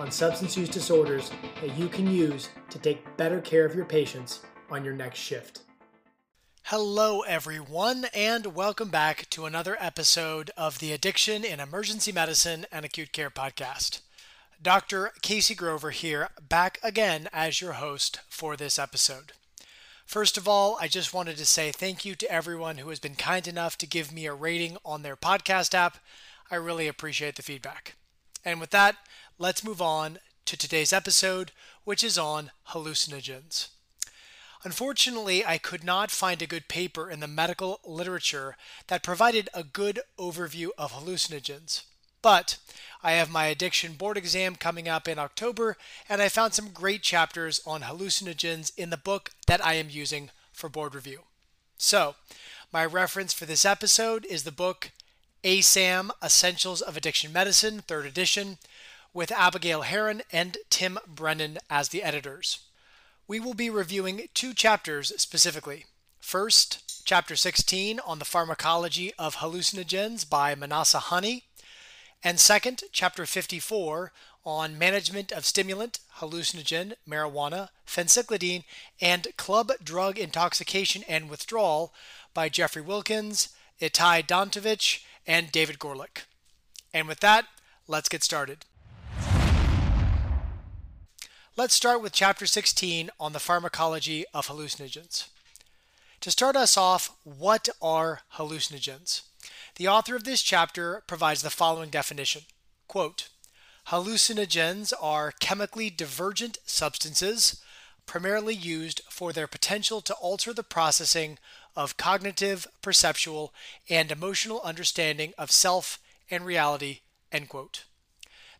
on substance use disorders that you can use to take better care of your patients on your next shift. Hello, everyone, and welcome back to another episode of the Addiction in Emergency Medicine and Acute Care podcast. Dr. Casey Grover here, back again as your host for this episode. First of all, I just wanted to say thank you to everyone who has been kind enough to give me a rating on their podcast app. I really appreciate the feedback. And with that, let's move on to today's episode, which is on hallucinogens. Unfortunately, I could not find a good paper in the medical literature that provided a good overview of hallucinogens. But I have my addiction board exam coming up in October, and I found some great chapters on hallucinogens in the book that I am using for board review. So, my reference for this episode is the book ASAM Essentials of Addiction Medicine, 3rd edition, with Abigail Herron and Tim Brennan as the editors. We will be reviewing two chapters specifically. First, Chapter 16 on the pharmacology of hallucinogens by Manasa Honey, and second, Chapter 54 on management of stimulant, hallucinogen, marijuana, phencyclidine, and club drug intoxication and withdrawal by Jeffrey Wilkins, Itai Danovitch, and David Gorelick. And with that, let's get started. Let's start with Chapter 16 on the pharmacology of hallucinogens. To start us off, what are hallucinogens? The author of this chapter provides the following definition Quote, Hallucinogens are chemically divergent substances primarily used for their potential to alter the processing of cognitive, perceptual, and emotional understanding of self and reality. End quote.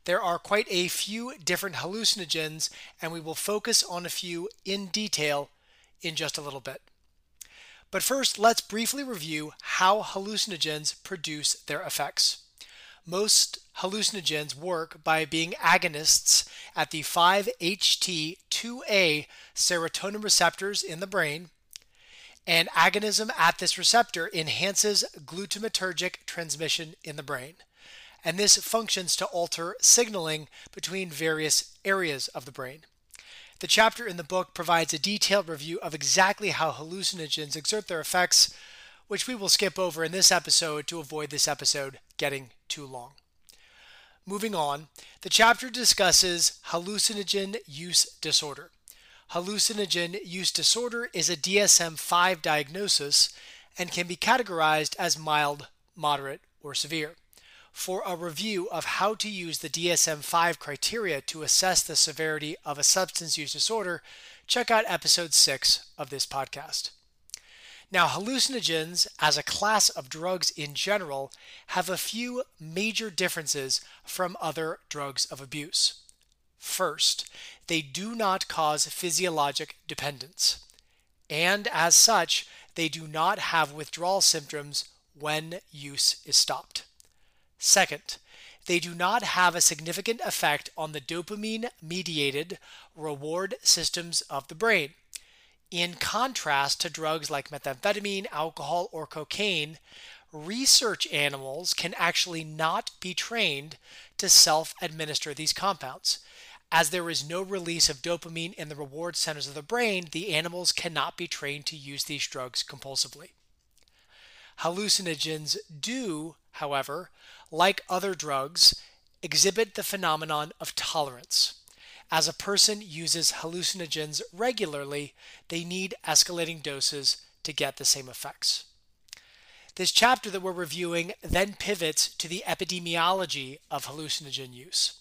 There are quite a few different hallucinogens, and we will focus on a few in detail in just a little bit. But first, let's briefly review how hallucinogens produce their effects. Most hallucinogens work by being agonists at the 5-HT2A serotonin receptors in the brain, and agonism at this receptor enhances glutamatergic transmission in the brain and this functions to alter signaling between various areas of the brain. The chapter in the book provides a detailed review of exactly how hallucinogens exert their effects, which we will skip over in this episode to avoid this episode getting too long. Moving on, the chapter discusses hallucinogen use disorder. Hallucinogen use disorder is a DSM 5 diagnosis and can be categorized as mild, moderate, or severe for a review of how to use the DSM 5 criteria to assess the severity of a substance use disorder, check out episode 6 of this podcast. Now, hallucinogens, as a class of drugs in general, have a few major differences from other drugs of abuse. First, they do not cause physiologic dependence, and as such, they do not have withdrawal symptoms when use is stopped. Second, they do not have a significant effect on the dopamine mediated reward systems of the brain. In contrast to drugs like methamphetamine, alcohol, or cocaine, research animals can actually not be trained to self administer these compounds. As there is no release of dopamine in the reward centers of the brain, the animals cannot be trained to use these drugs compulsively. Hallucinogens do, however, like other drugs, exhibit the phenomenon of tolerance. As a person uses hallucinogens regularly, they need escalating doses to get the same effects. This chapter that we're reviewing then pivots to the epidemiology of hallucinogen use.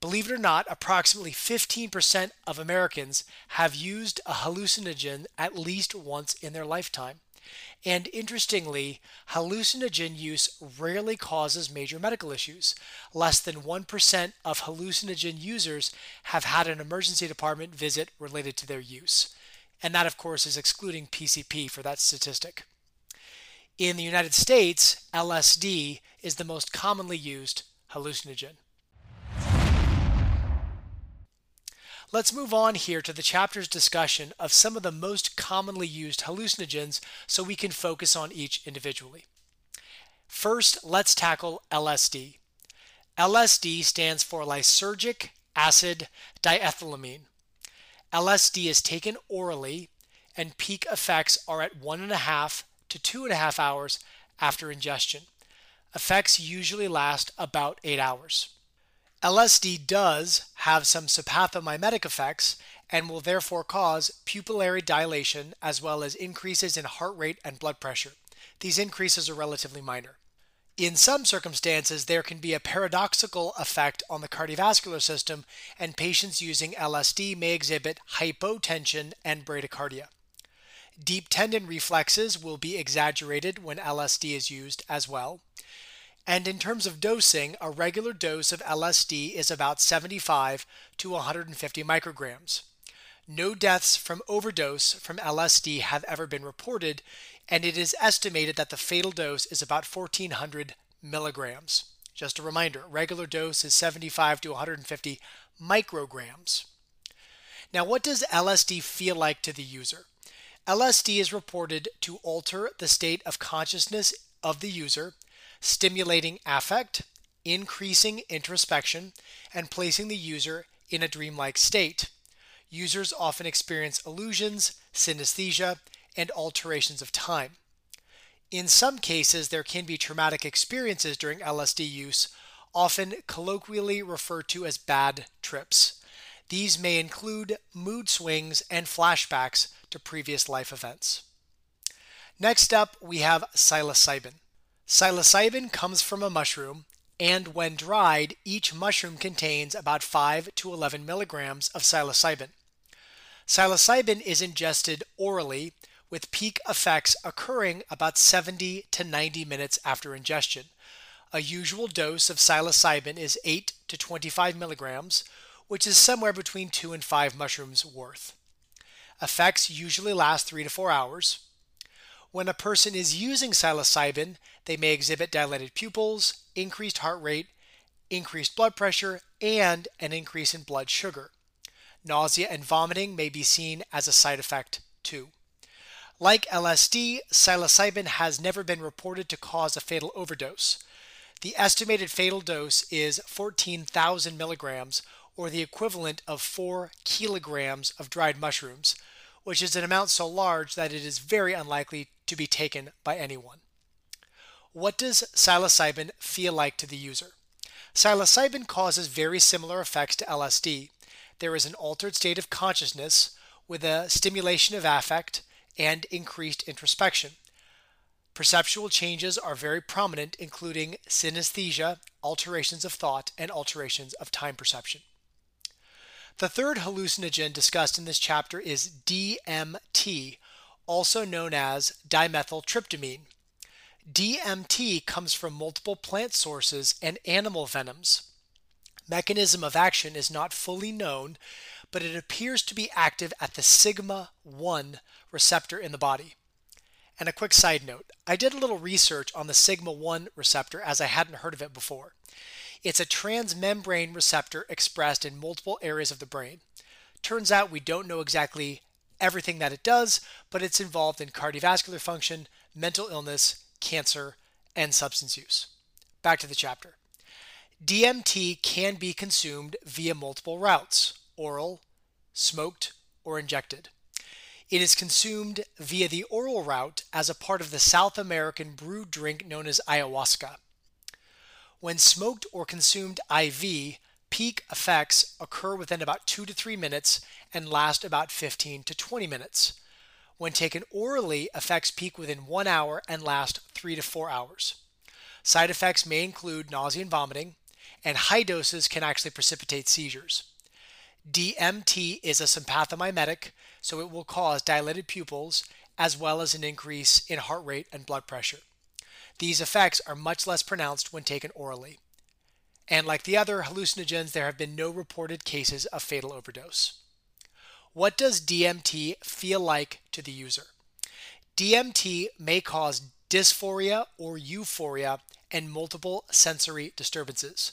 Believe it or not, approximately 15% of Americans have used a hallucinogen at least once in their lifetime. And interestingly, hallucinogen use rarely causes major medical issues. Less than 1% of hallucinogen users have had an emergency department visit related to their use. And that, of course, is excluding PCP for that statistic. In the United States, LSD is the most commonly used hallucinogen. Let's move on here to the chapter's discussion of some of the most commonly used hallucinogens so we can focus on each individually. First, let's tackle LSD. LSD stands for lysergic acid diethylamine. LSD is taken orally, and peak effects are at one and a half to two and a half hours after ingestion. Effects usually last about eight hours. LSD does have some sympathomimetic effects and will therefore cause pupillary dilation as well as increases in heart rate and blood pressure. These increases are relatively minor. In some circumstances, there can be a paradoxical effect on the cardiovascular system, and patients using LSD may exhibit hypotension and bradycardia. Deep tendon reflexes will be exaggerated when LSD is used as well. And in terms of dosing, a regular dose of LSD is about 75 to 150 micrograms. No deaths from overdose from LSD have ever been reported, and it is estimated that the fatal dose is about 1400 milligrams. Just a reminder regular dose is 75 to 150 micrograms. Now, what does LSD feel like to the user? LSD is reported to alter the state of consciousness of the user stimulating affect, increasing introspection, and placing the user in a dreamlike state. Users often experience illusions, synesthesia, and alterations of time. In some cases, there can be traumatic experiences during LSD use, often colloquially referred to as bad trips. These may include mood swings and flashbacks to previous life events. Next up, we have psilocybin. Psilocybin comes from a mushroom, and when dried, each mushroom contains about 5 to 11 milligrams of psilocybin. Psilocybin is ingested orally, with peak effects occurring about 70 to 90 minutes after ingestion. A usual dose of psilocybin is 8 to 25 milligrams, which is somewhere between 2 and 5 mushrooms worth. Effects usually last 3 to 4 hours. When a person is using psilocybin, they may exhibit dilated pupils, increased heart rate, increased blood pressure, and an increase in blood sugar. Nausea and vomiting may be seen as a side effect too. Like LSD, psilocybin has never been reported to cause a fatal overdose. The estimated fatal dose is 14,000 milligrams, or the equivalent of 4 kilograms of dried mushrooms, which is an amount so large that it is very unlikely to be taken by anyone. What does psilocybin feel like to the user? Psilocybin causes very similar effects to LSD. There is an altered state of consciousness with a stimulation of affect and increased introspection. Perceptual changes are very prominent, including synesthesia, alterations of thought, and alterations of time perception. The third hallucinogen discussed in this chapter is DMT, also known as dimethyltryptamine. DMT comes from multiple plant sources and animal venoms. Mechanism of action is not fully known, but it appears to be active at the sigma 1 receptor in the body. And a quick side note I did a little research on the sigma 1 receptor as I hadn't heard of it before. It's a transmembrane receptor expressed in multiple areas of the brain. Turns out we don't know exactly everything that it does, but it's involved in cardiovascular function, mental illness, cancer, and substance use. Back to the chapter. DMT can be consumed via multiple routes oral, smoked, or injected. It is consumed via the oral route as a part of the South American brewed drink known as ayahuasca. When smoked or consumed IV, peak effects occur within about 2 to 3 minutes and last about 15 to 20 minutes. When taken orally, effects peak within 1 hour and last 3 to 4 hours. Side effects may include nausea and vomiting, and high doses can actually precipitate seizures. DMT is a sympathomimetic, so it will cause dilated pupils as well as an increase in heart rate and blood pressure. These effects are much less pronounced when taken orally. And like the other hallucinogens, there have been no reported cases of fatal overdose. What does DMT feel like to the user? DMT may cause dysphoria or euphoria and multiple sensory disturbances.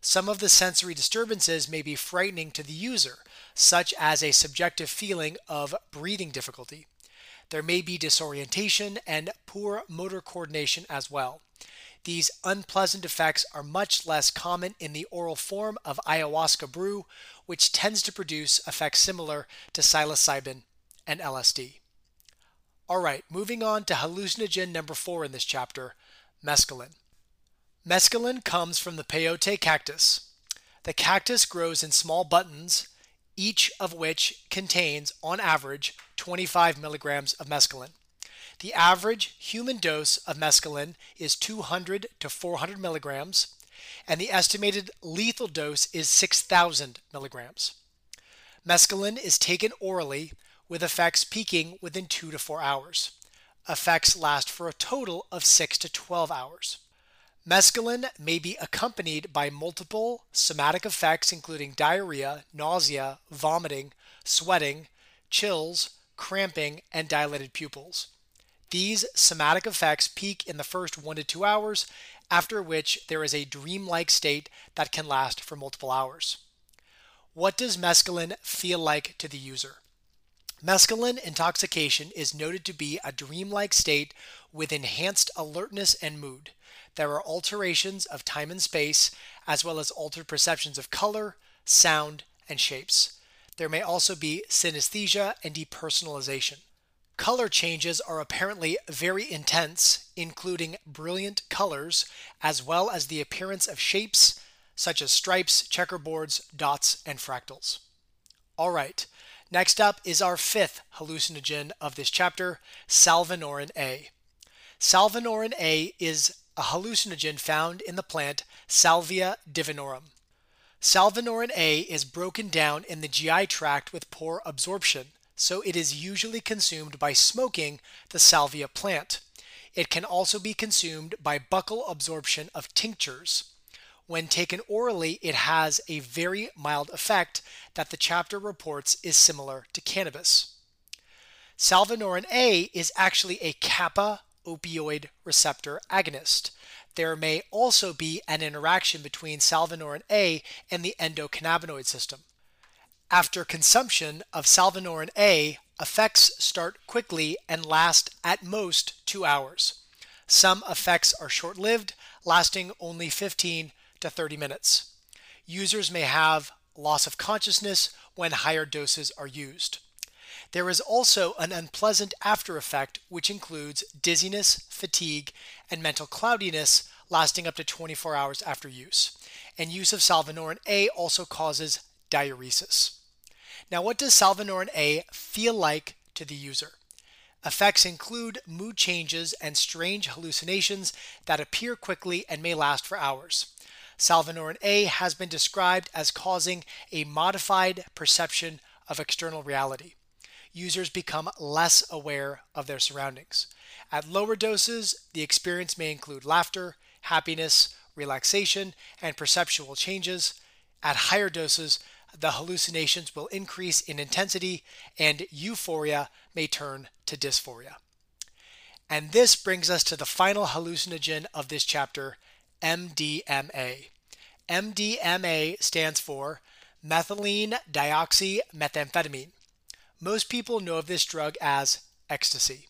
Some of the sensory disturbances may be frightening to the user, such as a subjective feeling of breathing difficulty. There may be disorientation and poor motor coordination as well. These unpleasant effects are much less common in the oral form of ayahuasca brew, which tends to produce effects similar to psilocybin and LSD. All right, moving on to hallucinogen number four in this chapter mescaline. Mescaline comes from the peyote cactus. The cactus grows in small buttons, each of which contains, on average, 25 milligrams of mescaline. The average human dose of mescaline is 200 to 400 milligrams, and the estimated lethal dose is 6,000 milligrams. Mescaline is taken orally, with effects peaking within 2 to 4 hours. Effects last for a total of 6 to 12 hours. Mescaline may be accompanied by multiple somatic effects, including diarrhea, nausea, vomiting, sweating, chills, cramping, and dilated pupils. These somatic effects peak in the first one to two hours, after which there is a dreamlike state that can last for multiple hours. What does mescaline feel like to the user? Mescaline intoxication is noted to be a dreamlike state with enhanced alertness and mood. There are alterations of time and space, as well as altered perceptions of color, sound, and shapes. There may also be synesthesia and depersonalization. Color changes are apparently very intense, including brilliant colors, as well as the appearance of shapes such as stripes, checkerboards, dots, and fractals. All right, next up is our fifth hallucinogen of this chapter, salvinorin A. Salvinorin A is a hallucinogen found in the plant Salvia divinorum. Salvinorin A is broken down in the GI tract with poor absorption, so it is usually consumed by smoking the salvia plant. It can also be consumed by buccal absorption of tinctures. When taken orally, it has a very mild effect that the chapter reports is similar to cannabis. Salvinorin A is actually a kappa opioid receptor agonist. There may also be an interaction between salvinorin A and the endocannabinoid system. After consumption of salvinorin A, effects start quickly and last at most two hours. Some effects are short lived, lasting only 15 to 30 minutes. Users may have loss of consciousness when higher doses are used. There is also an unpleasant after effect, which includes dizziness, fatigue, and mental cloudiness lasting up to 24 hours after use. And use of salvinorin A also causes diuresis. Now, what does salvinorin A feel like to the user? Effects include mood changes and strange hallucinations that appear quickly and may last for hours. Salvinorin A has been described as causing a modified perception of external reality users become less aware of their surroundings. At lower doses, the experience may include laughter, happiness, relaxation, and perceptual changes. At higher doses, the hallucinations will increase in intensity and euphoria may turn to dysphoria. And this brings us to the final hallucinogen of this chapter, MDMA. MDMA stands for methylene dioxymethamphetamine. Most people know of this drug as ecstasy.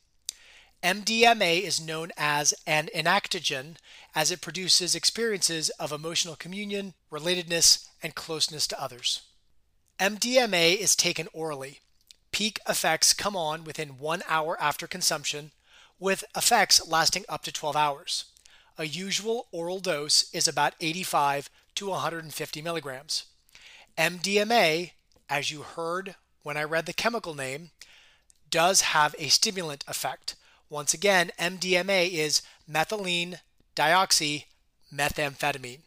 MDMA is known as an entactogen as it produces experiences of emotional communion, relatedness, and closeness to others. MDMA is taken orally. Peak effects come on within one hour after consumption, with effects lasting up to 12 hours. A usual oral dose is about 85 to 150 milligrams. MDMA, as you heard when I read the chemical name, does have a stimulant effect. Once again, MDMA is methylene dioxymethamphetamine.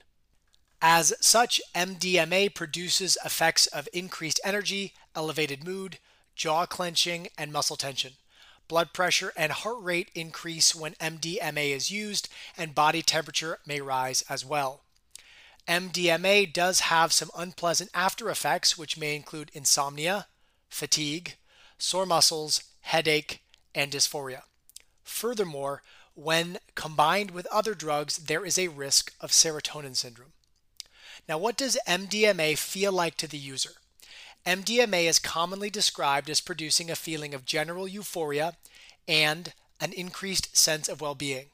As such, MDMA produces effects of increased energy, elevated mood, jaw clenching, and muscle tension. blood pressure, and heart rate increase when MDMA is used, and body temperature may rise as well. MDMA does have some unpleasant after effects, which may include insomnia, fatigue, sore muscles, headache, and dysphoria. Furthermore, when combined with other drugs, there is a risk of serotonin syndrome. Now, what does MDMA feel like to the user? MDMA is commonly described as producing a feeling of general euphoria and an increased sense of well being.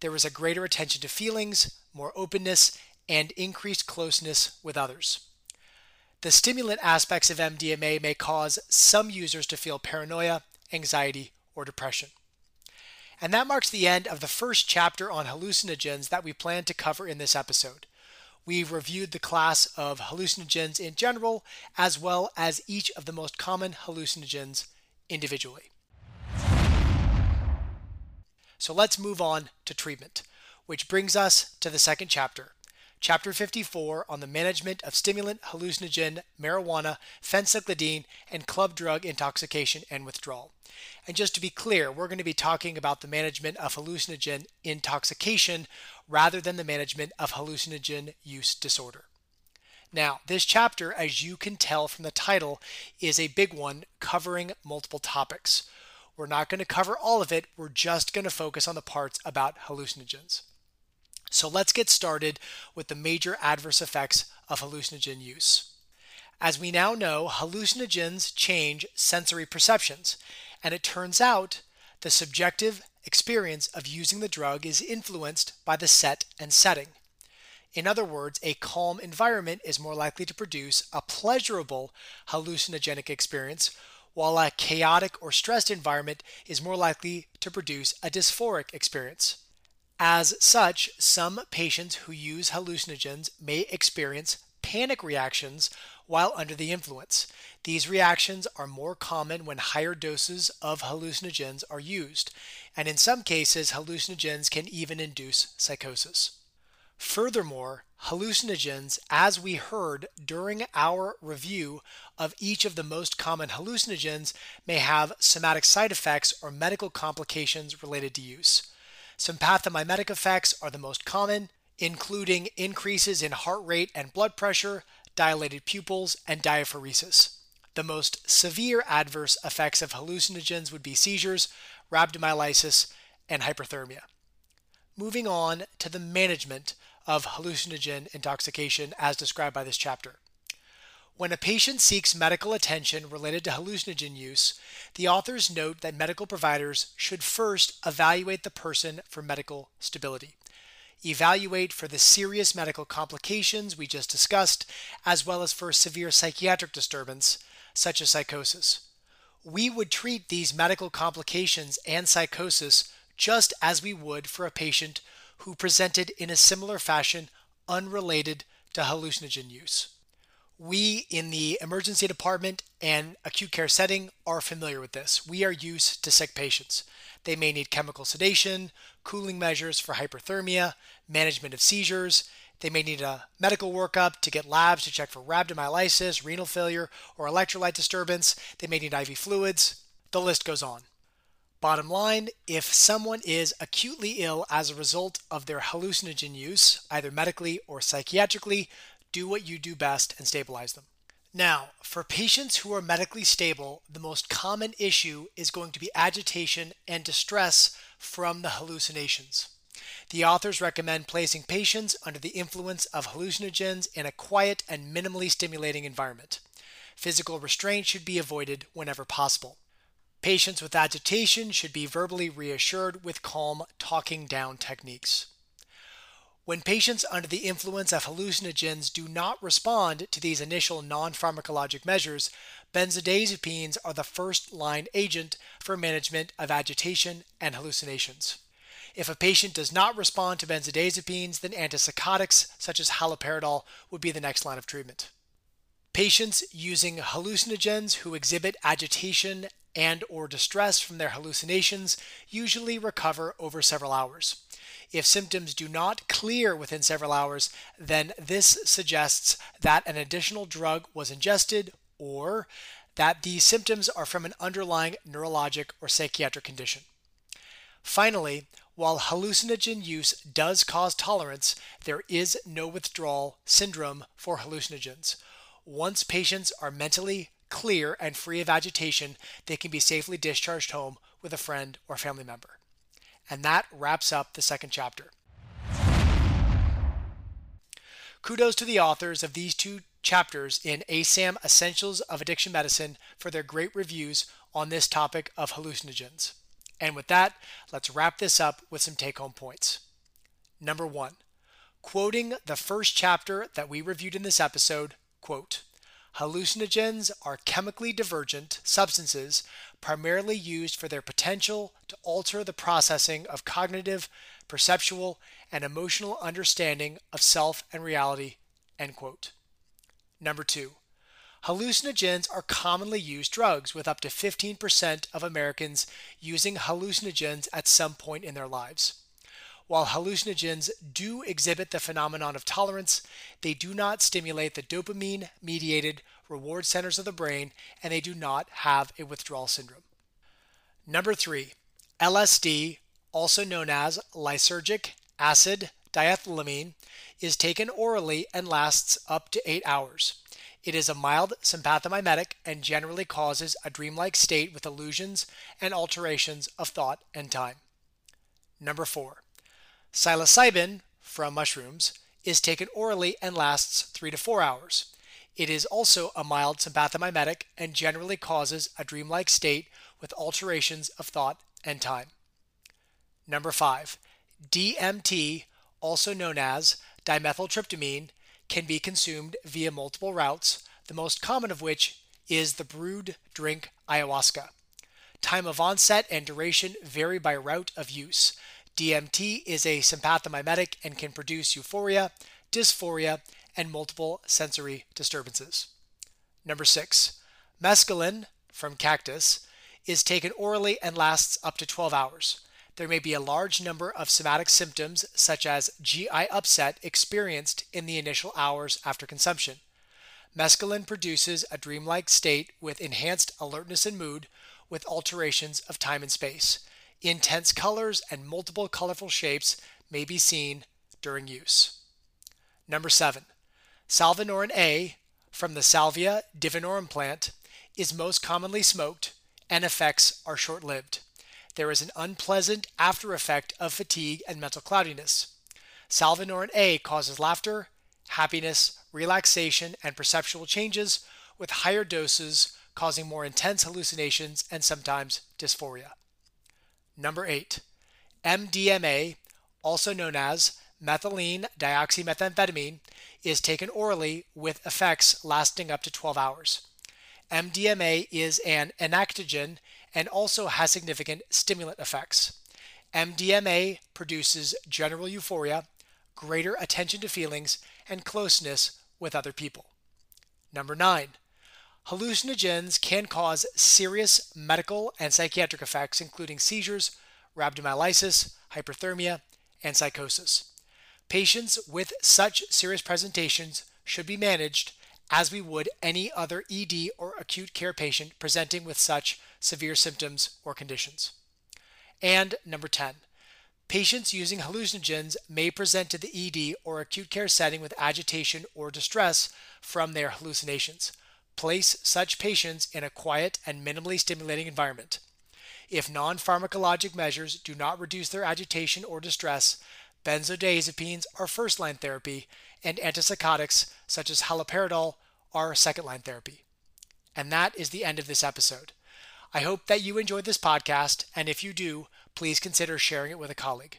There is a greater attention to feelings, more openness, and increased closeness with others. The stimulant aspects of MDMA may cause some users to feel paranoia, anxiety, or depression. And that marks the end of the first chapter on hallucinogens that we plan to cover in this episode. We've reviewed the class of hallucinogens in general, as well as each of the most common hallucinogens individually. So let's move on to treatment, which brings us to the second chapter Chapter 54 on the management of stimulant, hallucinogen, marijuana, phencyclidine, and club drug intoxication and withdrawal. And just to be clear, we're going to be talking about the management of hallucinogen intoxication rather than the management of hallucinogen use disorder. Now, this chapter, as you can tell from the title, is a big one covering multiple topics. We're not going to cover all of it, we're just going to focus on the parts about hallucinogens. So let's get started with the major adverse effects of hallucinogen use. As we now know, hallucinogens change sensory perceptions, and it turns out the subjective experience of using the drug is influenced by the set and setting. In other words, a calm environment is more likely to produce a pleasurable hallucinogenic experience, while a chaotic or stressed environment is more likely to produce a dysphoric experience. As such, some patients who use hallucinogens may experience panic reactions while under the influence. These reactions are more common when higher doses of hallucinogens are used, and in some cases, hallucinogens can even induce psychosis. Furthermore, hallucinogens, as we heard during our review of each of the most common hallucinogens, may have somatic side effects or medical complications related to use. Sympathomimetic effects are the most common, including increases in heart rate and blood pressure, dilated pupils, and diaphoresis. The most severe adverse effects of hallucinogens would be seizures, rhabdomyolysis, and hyperthermia. Moving on to the management of hallucinogen intoxication as described by this chapter. When a patient seeks medical attention related to hallucinogen use, the authors note that medical providers should first evaluate the person for medical stability. Evaluate for the serious medical complications we just discussed, as well as for severe psychiatric disturbance, such as psychosis. We would treat these medical complications and psychosis just as we would for a patient who presented in a similar fashion unrelated to hallucinogen use. We in the emergency department and acute care setting are familiar with this. We are used to sick patients. They may need chemical sedation, cooling measures for hyperthermia, management of seizures. They may need a medical workup to get labs to check for rhabdomyolysis, renal failure, or electrolyte disturbance. They may need IV fluids. The list goes on. Bottom line if someone is acutely ill as a result of their hallucinogen use, either medically or psychiatrically, do what you do best and stabilize them. Now, for patients who are medically stable, the most common issue is going to be agitation and distress from the hallucinations. The authors recommend placing patients under the influence of hallucinogens in a quiet and minimally stimulating environment. Physical restraint should be avoided whenever possible. Patients with agitation should be verbally reassured with calm talking down techniques. When patients under the influence of hallucinogens do not respond to these initial non pharmacologic measures, benzodiazepines are the first line agent for management of agitation and hallucinations. If a patient does not respond to benzodiazepines, then antipsychotics such as haloperidol would be the next line of treatment. Patients using hallucinogens who exhibit agitation and or distress from their hallucinations usually recover over several hours. If symptoms do not clear within several hours, then this suggests that an additional drug was ingested or that these symptoms are from an underlying neurologic or psychiatric condition. Finally, while hallucinogen use does cause tolerance, there is no withdrawal syndrome for hallucinogens. Once patients are mentally clear and free of agitation, they can be safely discharged home with a friend or family member. And that wraps up the second chapter. Kudos to the authors of these two chapters in ASAM Essentials of Addiction Medicine for their great reviews on this topic of hallucinogens. And with that, let's wrap this up with some take home points. Number one, quoting the first chapter that we reviewed in this episode, quote, Hallucinogens are chemically divergent substances primarily used for their potential to alter the processing of cognitive, perceptual, and emotional understanding of self and reality. End quote. Number two, hallucinogens are commonly used drugs, with up to 15% of Americans using hallucinogens at some point in their lives. While hallucinogens do exhibit the phenomenon of tolerance, they do not stimulate the dopamine mediated reward centers of the brain and they do not have a withdrawal syndrome. Number three, LSD, also known as lysergic acid diethylamine, is taken orally and lasts up to eight hours. It is a mild sympathomimetic and generally causes a dreamlike state with illusions and alterations of thought and time. Number four, Psilocybin from mushrooms is taken orally and lasts 3 to 4 hours. It is also a mild sympathomimetic and generally causes a dreamlike state with alterations of thought and time. Number 5. DMT, also known as dimethyltryptamine, can be consumed via multiple routes, the most common of which is the brewed drink ayahuasca. Time of onset and duration vary by route of use. DMT is a sympathomimetic and can produce euphoria, dysphoria, and multiple sensory disturbances. Number six, mescaline from cactus is taken orally and lasts up to 12 hours. There may be a large number of somatic symptoms, such as GI upset, experienced in the initial hours after consumption. Mescaline produces a dreamlike state with enhanced alertness and mood, with alterations of time and space. Intense colors and multiple colorful shapes may be seen during use. Number 7. Salvinorin A from the Salvia divinorum plant is most commonly smoked and effects are short lived. There is an unpleasant after effect of fatigue and mental cloudiness. Salvinorin A causes laughter, happiness, relaxation, and perceptual changes, with higher doses causing more intense hallucinations and sometimes dysphoria. Number 8. MDMA, also known as methylene dioxymethamphetamine, is taken orally with effects lasting up to 12 hours. MDMA is an entheogen and also has significant stimulant effects. MDMA produces general euphoria, greater attention to feelings, and closeness with other people. Number 9. Hallucinogens can cause serious medical and psychiatric effects, including seizures, rhabdomyolysis, hyperthermia, and psychosis. Patients with such serious presentations should be managed as we would any other ED or acute care patient presenting with such severe symptoms or conditions. And number 10, patients using hallucinogens may present to the ED or acute care setting with agitation or distress from their hallucinations place such patients in a quiet and minimally stimulating environment. If non pharmacologic measures do not reduce their agitation or distress, benzodiazepines are first line therapy, and antipsychotics such as haloperidol are second line therapy. And that is the end of this episode. I hope that you enjoyed this podcast, and if you do, please consider sharing it with a colleague.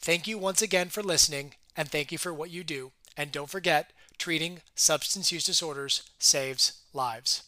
Thank you once again for listening, and thank you for what you do. And don't forget, treating substance use disorders saves lives.